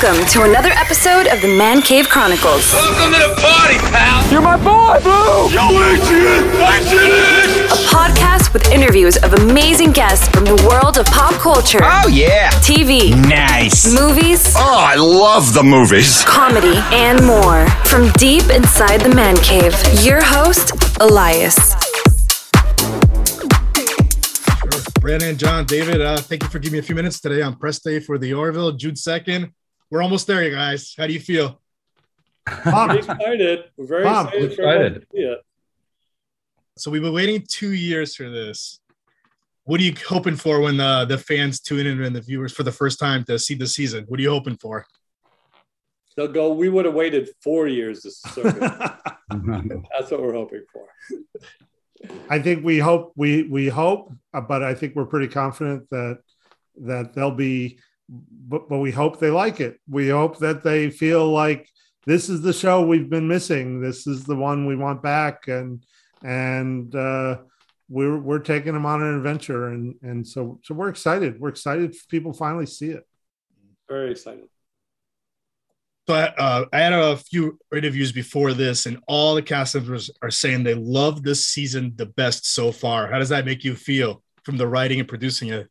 Welcome to another episode of the Man Cave Chronicles, Welcome to the party, pal. You're my boy, Blue! Yo, Adrian, Adrian. a podcast with interviews of amazing guests from the world of pop culture, Oh yeah. TV, Nice. movies, Oh, I love the movies. comedy, and more. From deep inside the Man Cave, your host, Elias. Brannon, Jon, David, uh, thank you for giving me a few minutes today on press day for the Orville, June 2nd. We're almost there, you guys. How do you feel? Pretty Pumped. excited. We're very Pumped. excited. for Excited. everyone to see it. So we've been waiting two years for this. What are you hoping for when uh, the fans tune in and the viewers for the first time to see the season? What are you hoping for? They'll go. We would have waited four years. This is. That's what we're hoping for. I think we hope we we hope, uh, but I think we're pretty confident that that they'll be. But, but we hope they like it. We hope that they feel like this is the show we've been missing. This is the one we want back, and and uh, we're we're taking them on an adventure, and and so so we're excited. We're excited. People finally see it. Very excited. So I, uh, I had a few interviews before this, and all the cast members are saying they love this season the best so far. How does that make you feel from the writing and producing it?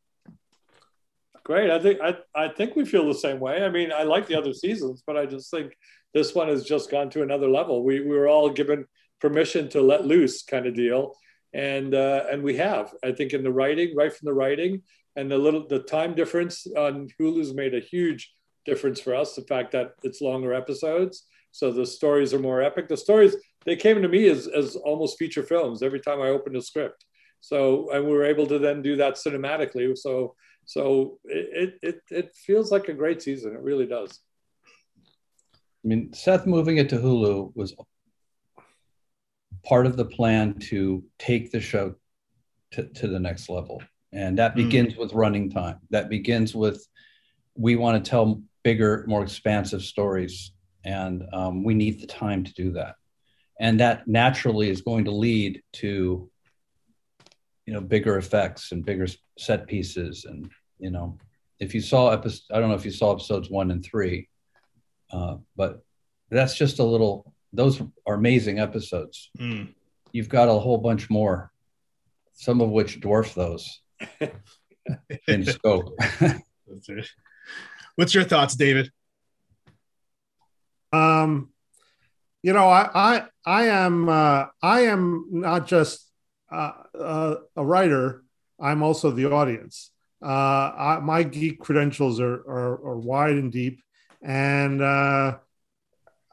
Great. I think I, I think we feel the same way. I mean, I like the other seasons, but I just think this one has just gone to another level. We we were all given permission to let loose, kind of deal, and uh, and we have. I think in the writing, right from the writing, and the little the time difference on Hulu's made a huge difference for us. The fact that it's longer episodes, so the stories are more epic. The stories they came to me as as almost feature films every time I opened a script. So and we were able to then do that cinematically. So so it, it it feels like a great season. It really does. I mean, Seth moving it to Hulu was part of the plan to take the show to, to the next level. And that Mm. begins with running time. That begins with we want to tell bigger, more expansive stories. And um, we need the time to do that. And that naturally is going to lead to, you know, bigger effects and bigger set pieces. And, you know, if you saw episode, I don't know if you saw episodes one and three, uh, but that's just a little, those are amazing episodes. Mm. You've got a whole bunch more, some of which dwarf those in scope. What's your thoughts, David? Um, you know, I I I am uh, I am not just uh, uh, a writer. I'm also the audience. Uh, I, my geek credentials are, are are wide and deep, and uh,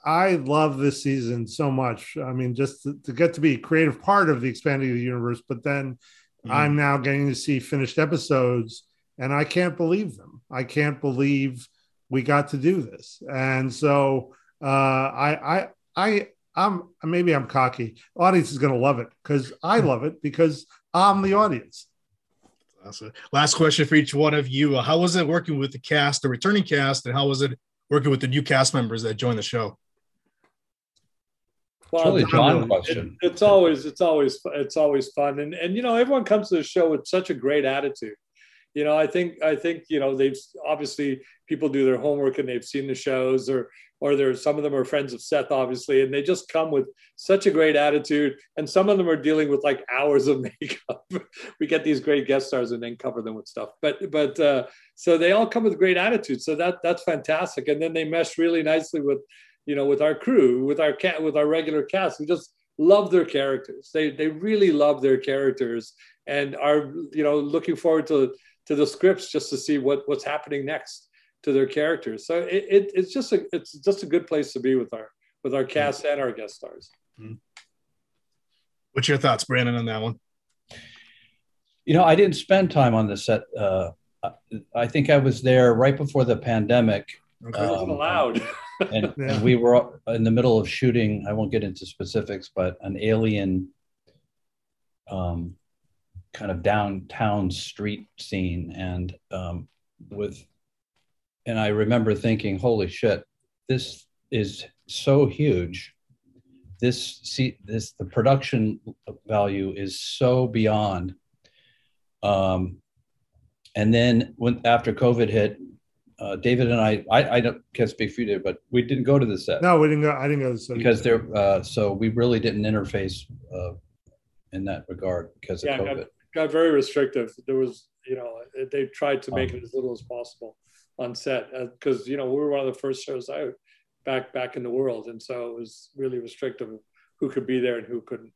I love this season so much. I mean, just to, to get to be a creative part of the expanding of the universe, but then Mm. I'm now getting to see finished episodes, and I can't believe them. I can't believe we got to do this, and so uh, I, I, I, I'm maybe I'm cocky. Audience is going to love it because I love it because I'm the audience. Awesome. Last question for each one of you. Uh, How was it working with the cast, the returning cast, and how was it working with the new cast members that joined the show? It's really a Jon it- question. it's always it's always it's always fun, and and you know everyone comes to the show with such a great attitude. You know, I think I think you know they've obviously people do their homework and they've seen the shows, or or there's some of them are friends of Seth, obviously, and they just come with such a great attitude. And some of them are dealing with like hours of makeup. we get these great guest stars and then cover them with stuff. But but uh, so they all come with great attitude. So that that's fantastic. And then they mesh really nicely with you know with our crew, with our cat, with our regular cast. We just love their characters. They they really love their characters and are you know looking forward to to the scripts just to see what what's happening next to their characters. So it, it it's just a it's just a good place to be with our with our cast and our guest stars. What's your thoughts, Brannon, on that one? You know, I didn't spend time on the set. Uh, I think I was there right before the pandemic. Okay. It wasn't Um, allowed. and, Yeah. and we were in the middle of shooting. I won't get into specifics, but an alien, um, kind of downtown street scene, and um, with, and I remember thinking, "Holy shit, this is so huge." This see this the production value is so beyond. Um, and then when after COVID hit, uh, David and I, I, I don't can't speak for you, David, but we didn't go to the set No, we didn't go. I didn't go to the city because there. Uh, so we really didn't interface uh, in that regard because of Yeah, COVID. got very restrictive. There was, you know, they tried to make Um, it as little as possible on set because you know we were one of the first shows out back back in the world, and so it was really restrictive of who could be there and who couldn't.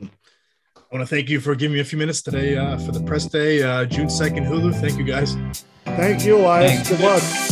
I want to thank you for giving me a few minutes today uh, for the press day, uh, June 2nd, Hulu. Thank you guys. Thank you, Elias. Thanks. Good luck.